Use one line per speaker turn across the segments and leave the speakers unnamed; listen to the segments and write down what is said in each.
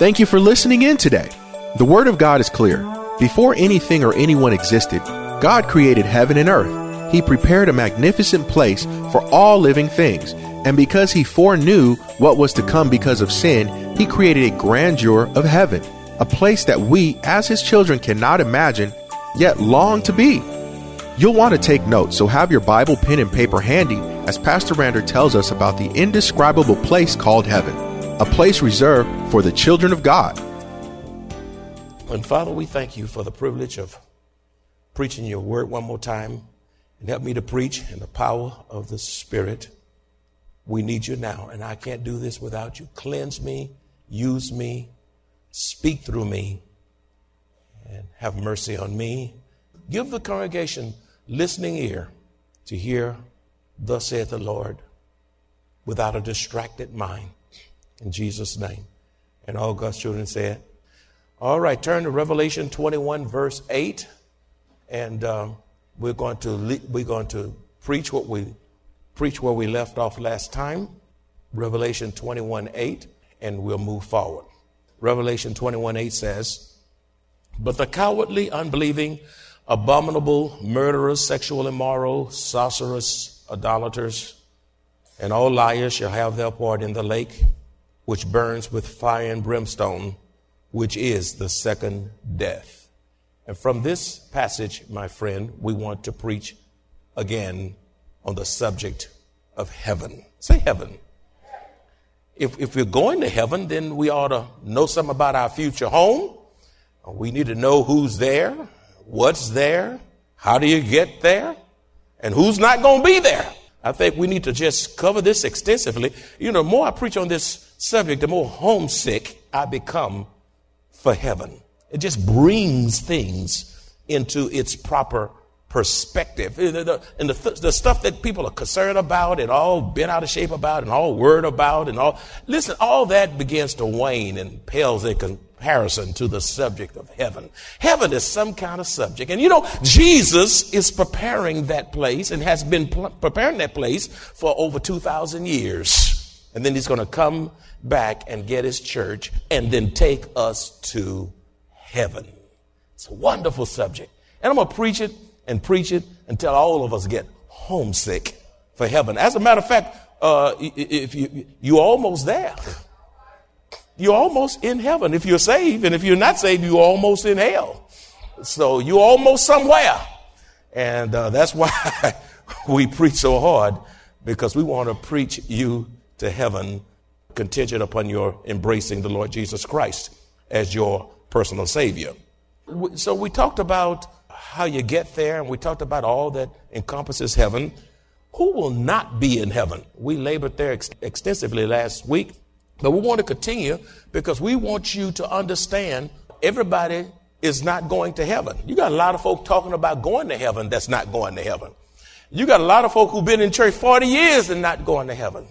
Thank you for listening in today. The Word of God is clear. Before anything or anyone existed, God created heaven and earth. He prepared a magnificent place for all living things. And because He foreknew what was to come because of sin, He created a grandeur of heaven, a place that we, as His children, cannot imagine, yet long to be. You'll want to take notes, so have your Bible, pen, and paper handy as Pastor Randle tells us about the indescribable place called heaven a place reserved for the children of God.
And Father, we thank you for the privilege of preaching your word one more time and help me to preach in the power of the Spirit. We need you now, and I can't do this without you. Cleanse me, use me, speak through me, and have mercy on me. Give the congregation listening ear to hear, Thus saith the Lord, without a distracted mind. In Jesus' name. And all God's children said, All right, turn to Revelation 21, verse 8. And um, we're going to le- we're going to preach what we preach where we left off last time. Revelation 21, 8, and we'll move forward. Revelation 21, 8 says, But the cowardly, unbelieving, abominable, murderers, sexual immoral, sorcerers, idolaters, and all liars shall have their part in the lake which burns with fire and brimstone, which is the second death. And from this passage, my friend, we want to preach again on the subject of heaven. Say heaven. If, if we're going to heaven, then we ought to know something about our future home. We need to know who's there, what's there, how do you get there, and who's not going to be there. I think we need to just cover this extensively. You know, more I preach on this subject, the more homesick I become for heaven. It just brings things into its proper perspective. Eh, and the, the, stuff that people are concerned about and all bent out of shape about and all worried about and all, listen, all that begins to wane and pales in comparison to the subject of heaven. Heaven is some kind of subject. And you know, Jesus is preparing that place and has been pl- preparing that place for over 2,000 years. And then he's going to come back and get his church and then take us to heaven. It's a wonderful subject. And I'm going to preach it and preach it until all of us get homesick for heaven. As a matter of fact, uh, if you, you're almost there. You're almost in heaven if you're saved. And if you're not saved, you're almost in hell. So you're almost somewhere. And uh, that's why we preach so hard because we want to preach you to heaven contingent upon your embracing the Lord Jesus Christ as your personal Savior. So we talked about how you get there, and we talked about all that encompasses heaven. Who will not be in heaven? We labored there ex- extensively last week, but we want to continue because we want you to understand everybody is not going to heaven. You got a lot of folk talking about going to heaven that's not going to heaven. You got a lot of folk who've been in church 40 years and not going to heaven.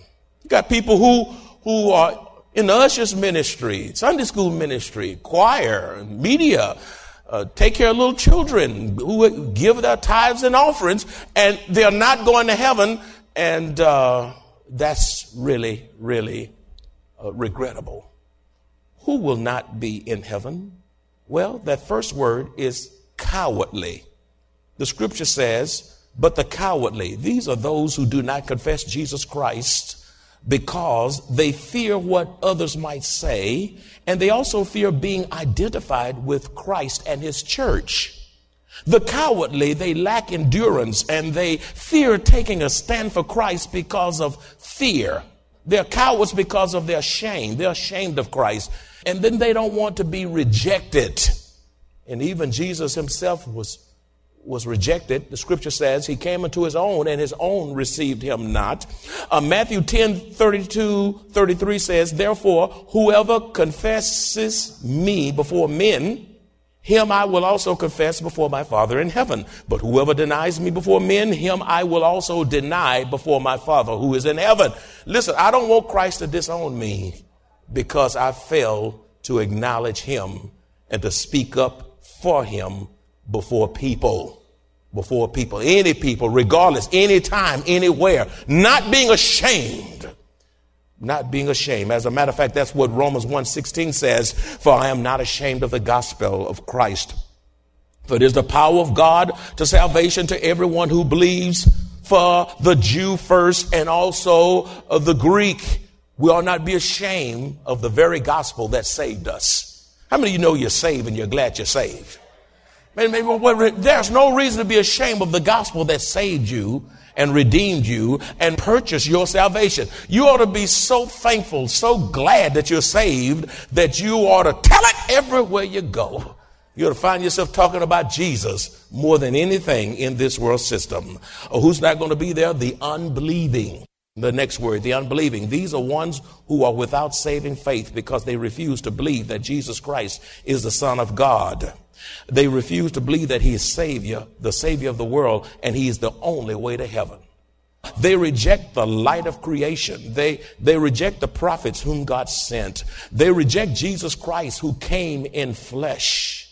You got people who, who are in the ushers ministry, Sunday school ministry, choir, media, uh, take care of little children who give their tithes and offerings, and they're not going to heaven, and uh, that's really, really uh, regrettable. Who will not be in heaven? Well, that first word is cowardly. The scripture says, but the cowardly, these are those who do not confess Jesus Christ because they fear what others might say, and they also fear being identified with Christ and his church. The cowardly, they lack endurance and they fear taking a stand for Christ because of fear. They're cowards because of their shame. They're ashamed of Christ. And then they don't want to be rejected. And even Jesus himself was, was rejected. The scripture says he came unto his own and his own received him not. Uh, Matthew 10, 32, 33 says, Therefore, whoever confesses me before men, him I will also confess before my Father in heaven. But whoever denies me before men, him I will also deny before my Father who is in heaven. Listen, I don't want Christ to disown me because I fail to acknowledge him and to speak up for him before people. Before people, any people, regardless, anytime, anywhere, not being ashamed not being ashamed. As a matter of fact, that's what Romans 1:16 says, "For I am not ashamed of the gospel of Christ. For it is the power of God to salvation to everyone who believes, for the Jew first and also of the Greek. We ought not be ashamed of the very gospel that saved us. How many of you know you're saved and you're glad you're saved? There's no reason to be ashamed of the gospel that saved you and redeemed you and purchased your salvation. You ought to be so thankful, so glad that you're saved that you ought to tell it everywhere you go. You ought to find yourself talking about Jesus more than anything in this world system. Or who's not going to be there? The unbelieving. The next word, the unbelieving. These are ones who are without saving faith because they refuse to believe that Jesus Christ is the Son of God. They refuse to believe that he is Savior, the Savior of the world, and he is the only way to heaven. They reject the light of creation. They, they reject the prophets whom God sent. They reject Jesus Christ who came in flesh.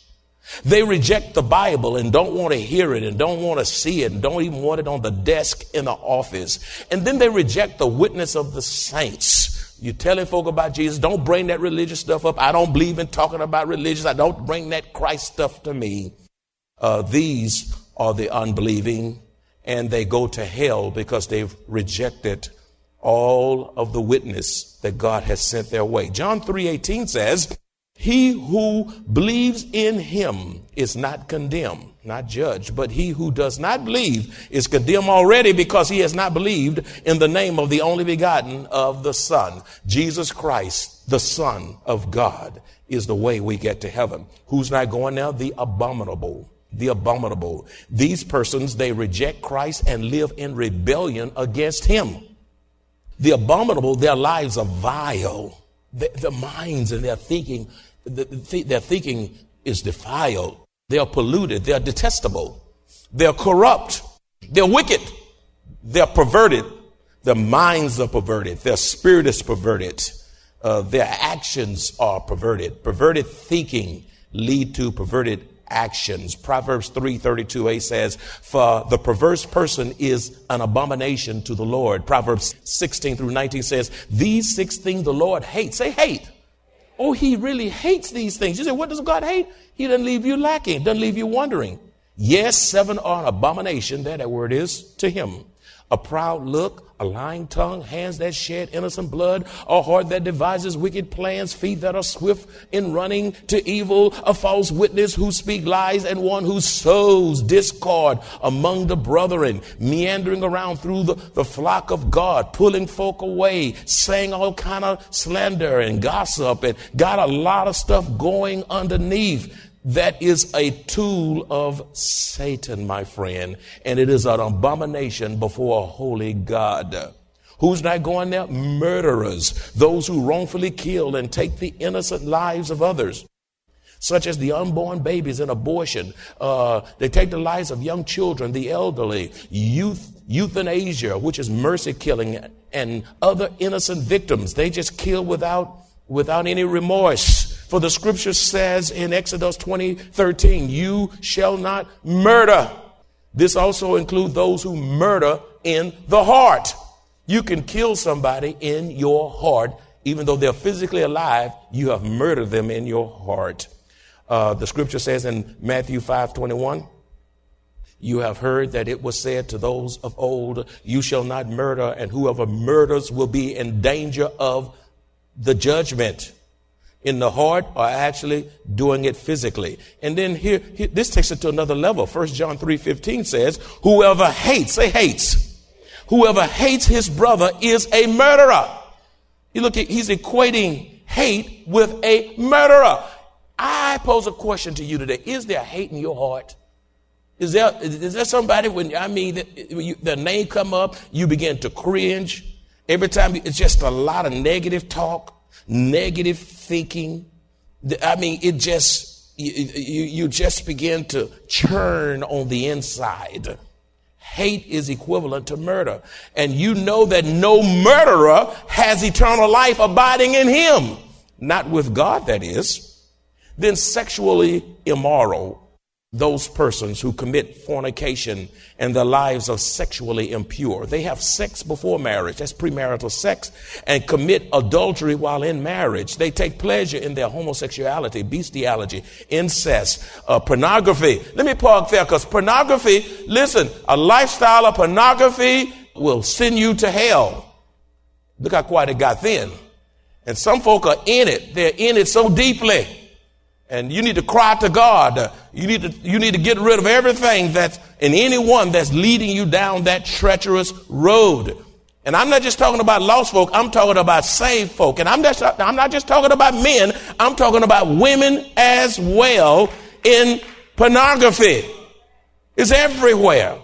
They reject the Bible and don't want to hear it and don't want to see it and don't even want it on the desk in the office. And then they reject the witness of the saints you're telling folk about Jesus. Don't bring that religious stuff up. I don't believe in talking about religious. I don't bring that Christ stuff to me. Uh, these are the unbelieving, and they go to hell because they've rejected all of the witness that God has sent their way. John 3:18 says, "He who believes in him is not condemned." not judged. But he who does not believe is condemned already because he has not believed in the name of the only begotten of the Son. Jesus Christ, the Son of God, is the way we get to heaven. Who's not going there? The abominable. The abominable. These persons, they reject Christ and live in rebellion against him. The abominable, their lives are vile. Their, minds and their thinking, their thinking is defiled. They are polluted. They are detestable. They are corrupt. They're wicked. They're perverted. Their minds are perverted. Their spirit is perverted. Uh, their actions are perverted. Perverted thinking lead to perverted actions. Proverbs 3:32a says, "For the perverse person is an abomination to the Lord." Proverbs 16 through 19 says, "These six things the Lord hates." Say hate. Oh, he really hates these things. You say, what does God hate? He doesn't leave you lacking, doesn't leave you wondering. Yes, seven are an abomination, there that word is, to him. A proud look, a lying tongue, hands that shed innocent blood, a heart that devises wicked plans, feet that are swift in running to evil, a false witness who speak lies, and one who sows discord among the brethren, meandering around through the, the flock of God, pulling folk away, saying all kind of slander and gossip, and got a lot of stuff going underneath that is a tool of Satan, my friend, and it is an abomination before a holy God. Who's not going there? Murderers, those who wrongfully kill and take the innocent lives of others, such as the unborn babies in abortion. Uh, they take the lives of young children, the elderly, youth, euthanasia, which is mercy killing, and other innocent victims. They just kill without, without any remorse. For the scripture says in Exodus 20, 13, you shall not murder. This also includes those who murder in the heart. You can kill somebody in your heart, even though they're physically alive, you have murdered them in your heart. Uh, the scripture says in Matthew 5, 21, you have heard that it was said to those of old, you shall not murder, and whoever murders will be in danger of the judgment in the heart or actually doing it physically. And then here, here this takes it to another level. First John 3:15 says, "Whoever hates, say hates. Whoever hates his brother is a murderer." You look at he's equating hate with a murderer. I pose a question to you today. Is there hate in your heart? Is there, is there somebody when, I mean, the name come up, you begin to cringe? Every time it's just a lot of negative talk, negative thinking. I mean, it just, you, you, just begin to churn on the inside. Hate is equivalent to murder. And you know that no murderer has eternal life abiding in him. Not with God, that is. Then sexually immoral those persons who commit fornication and their lives are sexually impure. They have sex before marriage, that's premarital sex, and commit adultery while in marriage. They take pleasure in their homosexuality, bestiality, incest, uh, pornography. Let me park there because pornography, listen, a lifestyle of pornography will send you to hell. Look how quiet it got then. And some folk are in it. They're in it so deeply and you need to cry to God. You need to, you need to get rid of everything that's in anyone that's leading you down that treacherous road. And I'm not just talking about lost folk, I'm talking about saved folk. And I'm just, I'm not just talking about men, I'm talking about women as well in pornography. It's everywhere.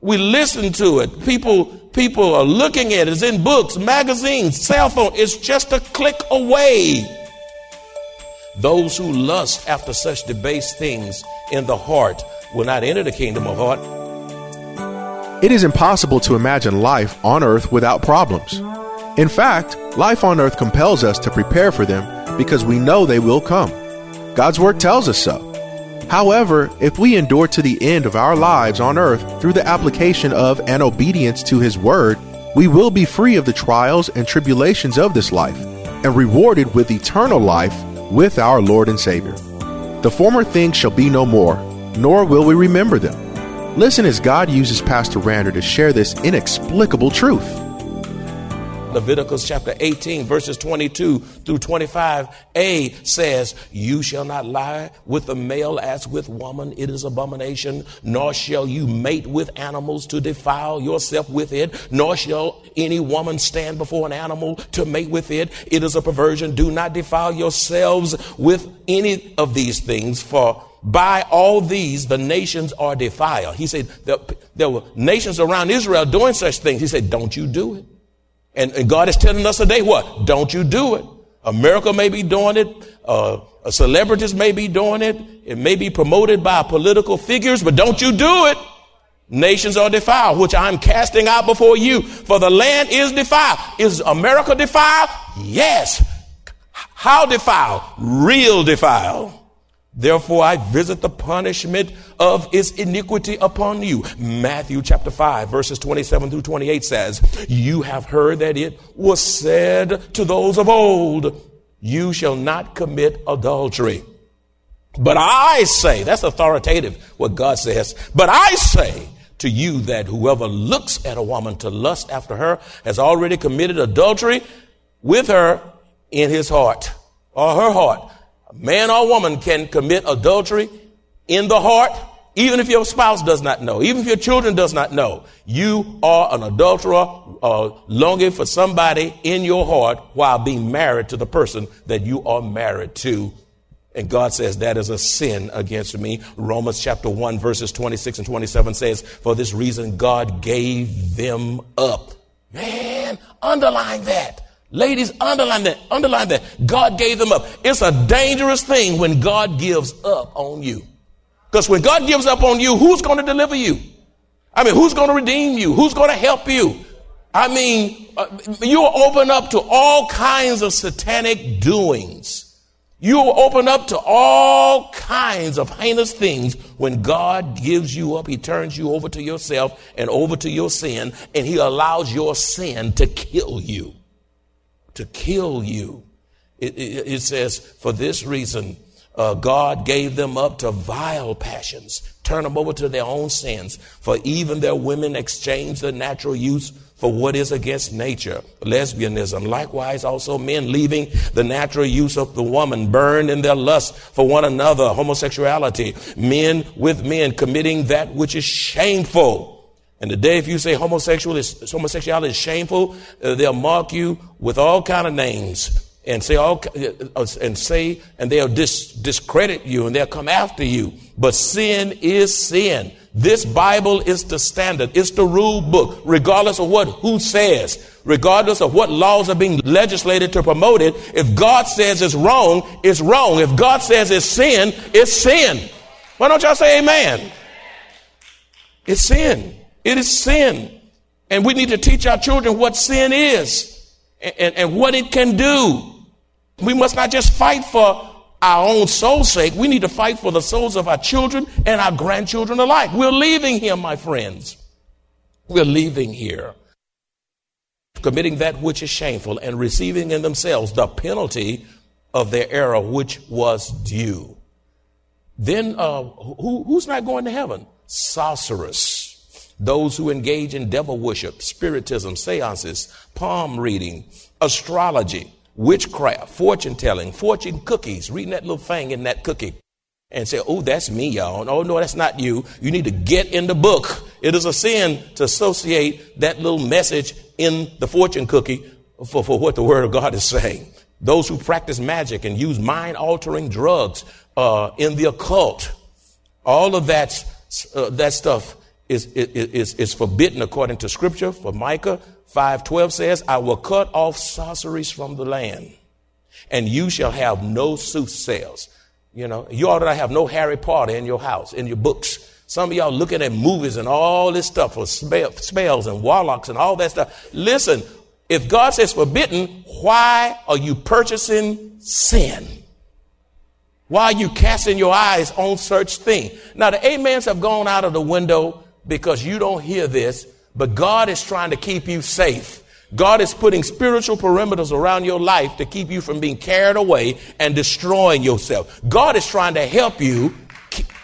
We listen to it. People, people are looking at it. It's in books, magazines, cell phone. It's just a click away. Those who lust after such debased things in the heart will not enter the kingdom of heart.
It is impossible to imagine life on earth without problems. In fact, life on earth compels us to prepare for them because we know they will come. God's Word tells us so. However, if we endure to the end of our lives on earth through the application of and obedience to His Word, we will be free of the trials and tribulations of this life and rewarded with eternal life with our Lord and Savior. The former things shall be no more, nor will we remember them. Listen as God uses Pastor Randle to share this inexplicable truth.
Leviticus chapter 18, verses 22 through 25a says, You shall not lie with the male as with woman, it is abomination, nor shall you mate with animals to defile yourself with it, nor shall any woman stand before an animal to mate with it. It is a perversion. Do not defile yourselves with any of these things, for by all these the nations are defiled. He said there were nations around Israel doing such things. He said, Don't you do it. And, and, God is telling us today what? Don't you do it. America may be doing it. Uh, celebrities may be doing it. It may be promoted by political figures, but don't you do it. Nations are defiled, which I'm casting out before you. For the land is defiled. Is America defiled? Yes. How defiled? Real defiled. Therefore, I visit the punishment of its iniquity upon you. Matthew chapter 5, verses 27 through 28 says, You have heard that it was said to those of old, You shall not commit adultery. But I say, that's authoritative, what God says. But I say to you that whoever looks at a woman to lust after her has already committed adultery with her in his heart or her heart. A man or woman can commit adultery in the heart, even if your spouse does not know, even if your children does not know. You are an adulterer, uh, longing for somebody in your heart while being married to the person that you are married to. And God says that is a sin against me. Romans chapter 1 verses 26 and 27 says, for this reason God gave them up. Man, underline that. Ladies, underline that. Underline that. God gave them up. It's a dangerous thing when God gives up on you. Because when God gives up on you, who's going to deliver you? I mean, who's going to redeem you? Who's going to help you? I mean, uh, you open up to all kinds of satanic doings. You open up to all kinds of heinous things when God gives you up. He turns you over to yourself and over to your sin, and He allows your sin to kill you to kill you. It, it, it says, for this reason, uh, God gave them up to vile passions, turn them over to their own sins. For even their women exchanged the natural use for what is against nature, lesbianism. Likewise, also men leaving the natural use of the woman, burned in their lust for one another, homosexuality, men with men committing that which is shameful and today, if you say homosexual is, homosexuality is shameful, uh, they'll mark you with all kind of names. and say all uh, and say and they'll dis, discredit you and they'll come after you. But sin is sin. This Bible is the standard. It's the rule book, regardless of what who says, regardless of what laws are being legislated to promote it. If God says it's wrong, it's wrong. If God says it's sin, it's sin. Why don't y'all say amen? It's sin. It is sin. And we need to teach our children what sin is and, and, and what it can do. We must not just fight for our own soul's sake. We need to fight for the souls of our children and our grandchildren alike. We're leaving here, my friends. We're leaving here. Committing that which is shameful and receiving in themselves the penalty of their error, which was due. Then, uh, who, who's not going to heaven? Sorcerers. Those who engage in devil worship, spiritism, seances, palm reading, astrology, witchcraft, fortune telling, fortune cookies, reading that little thing in that cookie and say, Oh, that's me, y'all. Oh, no, that's not you. You need to get in the book. It is a sin to associate that little message in the fortune cookie for, for what the Word of God is saying. Those who practice magic and use mind altering drugs uh, in the occult, all of that, uh, that stuff is, is, is forbidden according to Scripture. For Micah 5:12 says, I will cut off sorceries from the land, and you shall have no soothsayers. You know, you ought to have no Harry Potter in your house, in your books. Some of y'all looking at movies and all this stuff for spells and warlocks and all that stuff. Listen, if God says forbidden, why are you purchasing sin? Why are you casting your eyes on such thing? Now the amens have gone out of the window because you don't hear this but God is trying to keep you safe. God is putting spiritual perimeters around your life to keep you from being carried away and destroying yourself. God is trying to help you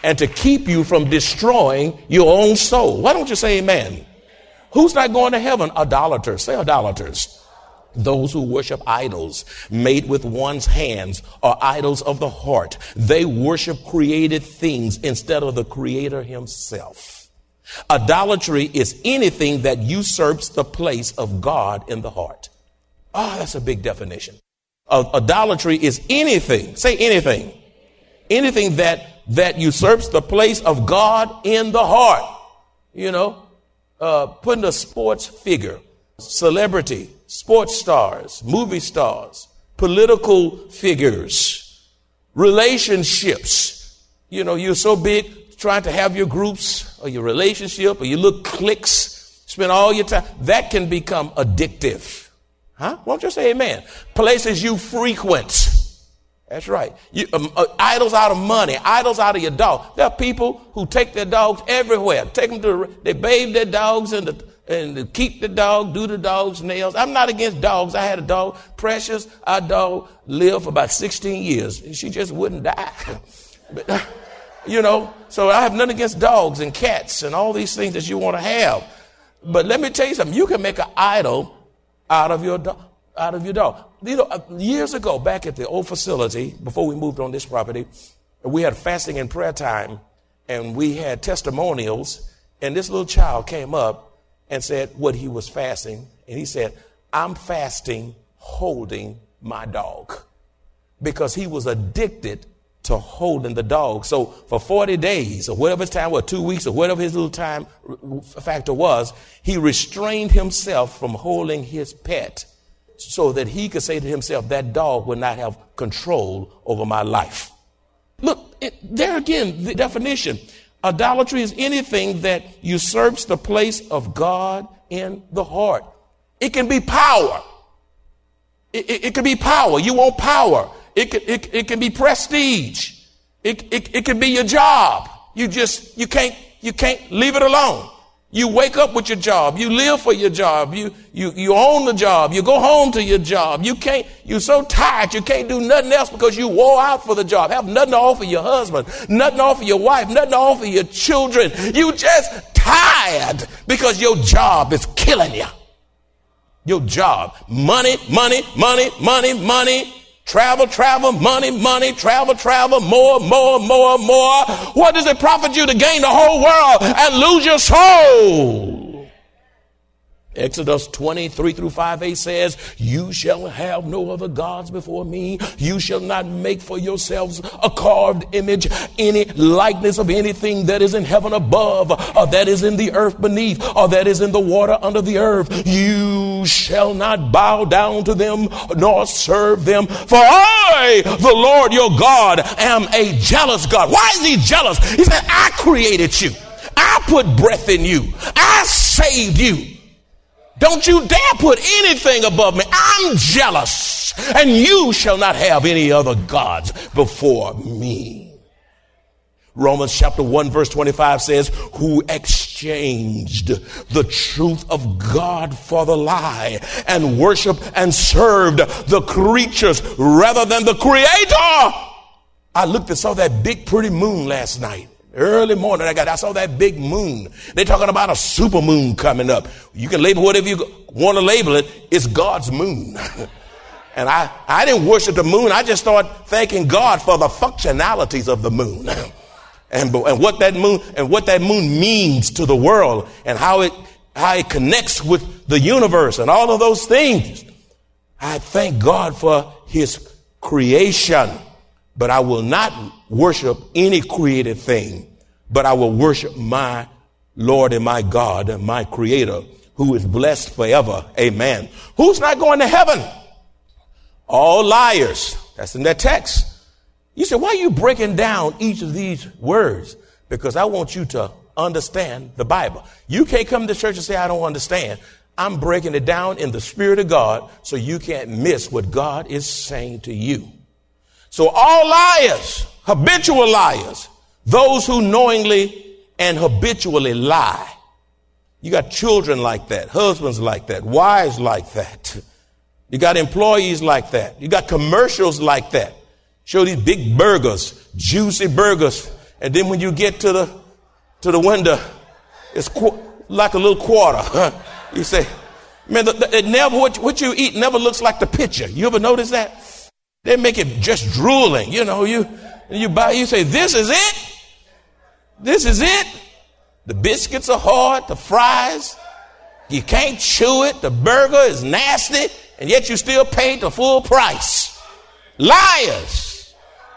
and to keep you from destroying your own soul. Why don't you say amen? Who's not going to heaven? Idolaters. Say idolaters. Those who worship idols made with one's hands are idols of the heart. They worship created things instead of the creator himself. Idolatry is anything that usurps the place of God in the heart. Oh, that's a big definition. Uh, idolatry is anything, say anything, anything that, that usurps the place of God in the heart. You know, uh, putting a sports figure, celebrity, sports stars, movie stars, political figures, relationships. You know, you're so big, trying to have your groups or your relationship or your little cliques, spend all your time, that can become addictive. Huh? Won't you say amen? Places you frequent. That's right. You, um, uh, idols out of money, idols out of your dog. There are people who take their dogs everywhere. Take them to, they bathe their dogs and, the, and keep the dog, do the dog's nails. I'm not against dogs. I had a dog, Precious. Our dog lived for about 16 years. And she just wouldn't die. but, you know, so I have nothing against dogs and cats and all these things that you want to have. But let me tell you something. You can make an idol out of your dog. Out of your dog. You know, uh, years ago, back at the old facility, before we moved on this property, we had fasting and prayer time, and we had testimonials. And this little child came up and said what he was fasting, and he said, "I'm fasting, holding my dog," because he was addicted to holding the dog. So for 40 days or whatever his time was, two weeks or whatever his little time factor was, he restrained himself from holding his pet so that he could say to himself, that dog will not have control over my life. Look, it, there again, the definition. Idolatry is anything that usurps the place of God in the heart. It can be power. It, it, it can be power. You want power. It can, it, it can be prestige. It, it, it can be your job. You just, you can't, you can't leave it alone. You wake up with your job. You live for your job. You, you, you own the job. You go home to your job. You can't, you're so tired. You can't do nothing else because you wore out for the job. Have nothing to offer your husband, nothing to offer your wife, nothing to offer your children. You just tired because your job is killing you. Your job. Money, money, money, money, money. Travel, travel, money, money, travel, travel, more, more, more, more. What does it profit you to gain the whole world and lose your soul? Exodus 23 through 5 a says, You shall have no other gods before me. You shall not make for yourselves a carved image, any likeness of anything that is in heaven above, or that is in the earth beneath, or that is in the water under the earth. You shall not bow down to them nor serve them. For I, the Lord your God, am a jealous God. Why is he jealous? He said, I created you. I put breath in you. I saved you. Don't you dare put anything above me. I'm jealous, and you shall not have any other gods before me. Romans chapter 1 verse 25 says, who exchanged the truth of God for the lie and worshiped and served the creatures rather than the creator. I looked and saw that big pretty moon last night. Early morning, I got, I saw that big moon. They're talking about a super moon coming up. You can label whatever you want to label it. It's God's moon. and I, I didn't worship the moon. I just started thanking God for the functionalities of the moon. and, and what that moon, and what that moon means to the world and how it, how it connects with the universe and all of those things. I thank God for his creation, but I will not worship any created thing, but I will worship my Lord and my God and my creator who is blessed forever. Amen. Who's not going to heaven? All liars. That's in that text. You say, why are you breaking down each of these words? Because I want you to understand the Bible. You can't come to church and say, I don't understand. I'm breaking it down in the Spirit of God so you can't miss what God is saying to you. So all liars habitual liars, those who knowingly and habitually lie. You got children like that, husbands like that, wives like that. You got employees like that. You got commercials like that. Show these big burgers, juicy burgers, and then when you get to the to the window, it's qu- like a little quarter. you say, man, the, the, it never what, what you eat never looks like the picture. You ever notice that? They make it just drooling. You know, you you buy, you say, this is it? This is it? The biscuits are hard, the fries, you can't chew it, the burger is nasty, and yet you still paid the full price. Liars.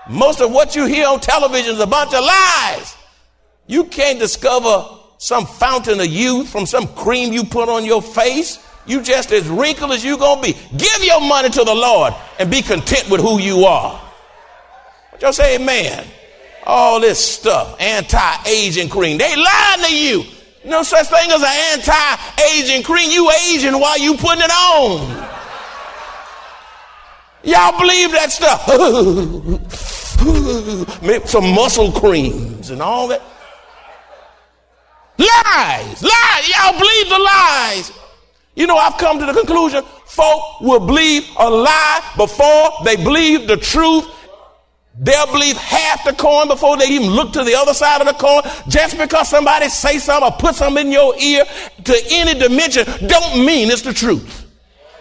Most of what you hear on television is a bunch of lies. You can't discover some fountain of youth from some cream you put on your face. You just as wrinkled as you gonna be. Give your money to the Lord and be content with who you are. Just say amen. All this stuff, anti-aging cream. They lying to you. No such thing as an anti-aging cream. You aging while you putting it on. Y'all believe that stuff? Some muscle creams and all that. Lies, lies. Y'all believe the lies. You know, I've come to the conclusion folk will believe a lie before they believe the truth They'll believe half the coin before they even look to the other side of the coin. Just because somebody say something or put something in your ear to any dimension don't mean it's the truth.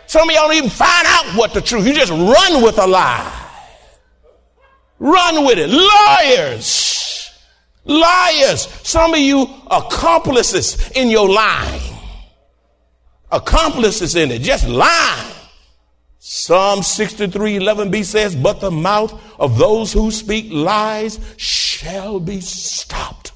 Some of y'all don't even find out what the truth. You just run with a lie. Run with it. Liars. Liars. Some of you accomplices in your lying. Accomplices in it. Just lying. Psalm 63 11b says, But the mouth of those who speak lies shall be stopped.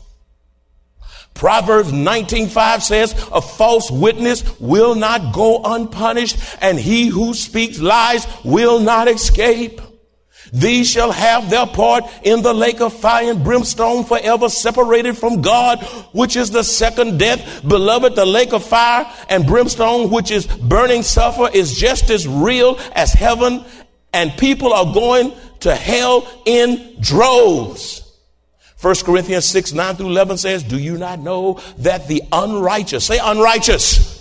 Proverbs 19:5 says, "A false witness will not go unpunished, and he who speaks lies will not escape." These shall have their part in the lake of fire and brimstone forever separated from God, which is the second death. Beloved, the lake of fire and brimstone, which is burning sulfur, is just as real as heaven, and people are going to hell in droves. 1 Corinthians 6, 9 through 11 says, Do you not know that the unrighteous, say unrighteous,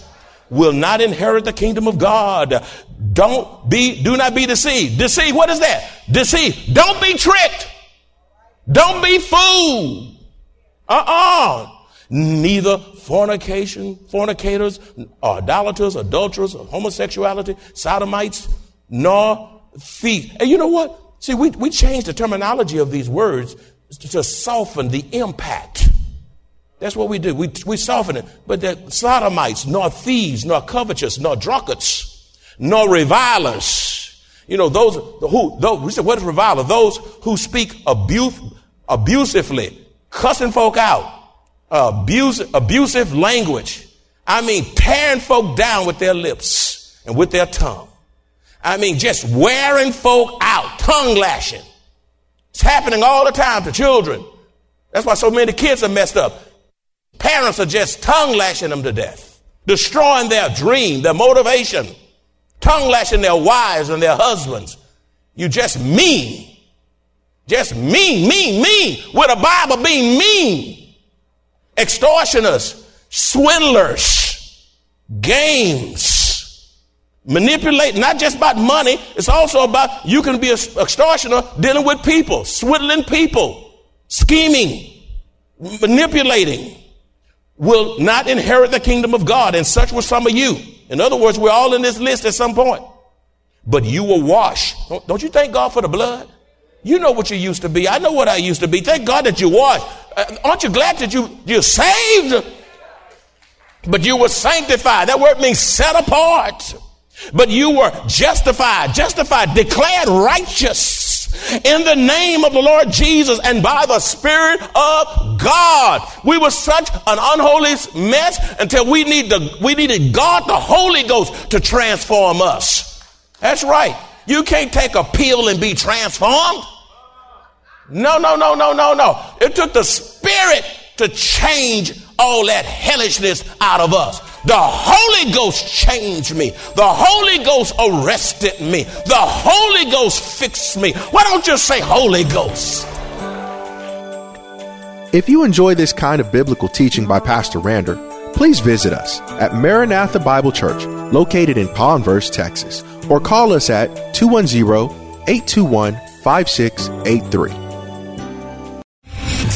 will not inherit the kingdom of God? Don't be, do not be deceived. Deceive, what is that? Deceive. Don't be tricked. Don't be fooled. Uh-uh. Neither fornication, fornicators, idolaters, adulterers, homosexuality, sodomites, nor thieves. And you know what? See, we, we changed the terminology of these words to soften the impact That's what we do. We, we soften it. But the sodomites, nor thieves, nor covetous, nor drunkards, nor revilers. You know, those who, those, we said, what is reviler? Those who speak abuse, abusively, cussing folk out, abuse, abusive language. I mean, tearing folk down with their lips and with their tongue. I mean, just wearing folk out, tongue lashing. It's happening all the time to children. That's why so many kids are messed up. Parents are just tongue lashing them to death, destroying their dream, their motivation, tongue lashing their wives and their husbands. You just mean. Just mean, mean, mean. With a Bible being mean. Extortioners, swindlers, games, manipulate, not just about money, it's also about you can be an extortioner dealing with people, swindling people, scheming, manipulating will not inherit the kingdom of God, and such were some of you. In other words, we're all in this list at some point. But you were washed. Don't you thank God for the blood? You know what you used to be. I know what I used to be. Thank God that you washed. Uh, aren't you glad that you, you're saved? But you were sanctified. That word means set apart. But you were justified, justified, declared righteous in the name of the Lord Jesus and by the Spirit of God. We were such an unholy mess until we need the, we needed God, the Holy Ghost, to transform us. That's right. You can't take a pill and be transformed. No, no, no, no, no, no. It took the Spirit to change all that hellishness out of us. The Holy Ghost changed me. The Holy Ghost arrested me. The Holy Ghost fixed me. Why don't you say Holy Ghost?
If you enjoy this kind of biblical teaching by Pastor Randle, please visit us at Maranatha Bible Church, located in Converse, Texas, or call us at 210 821 5683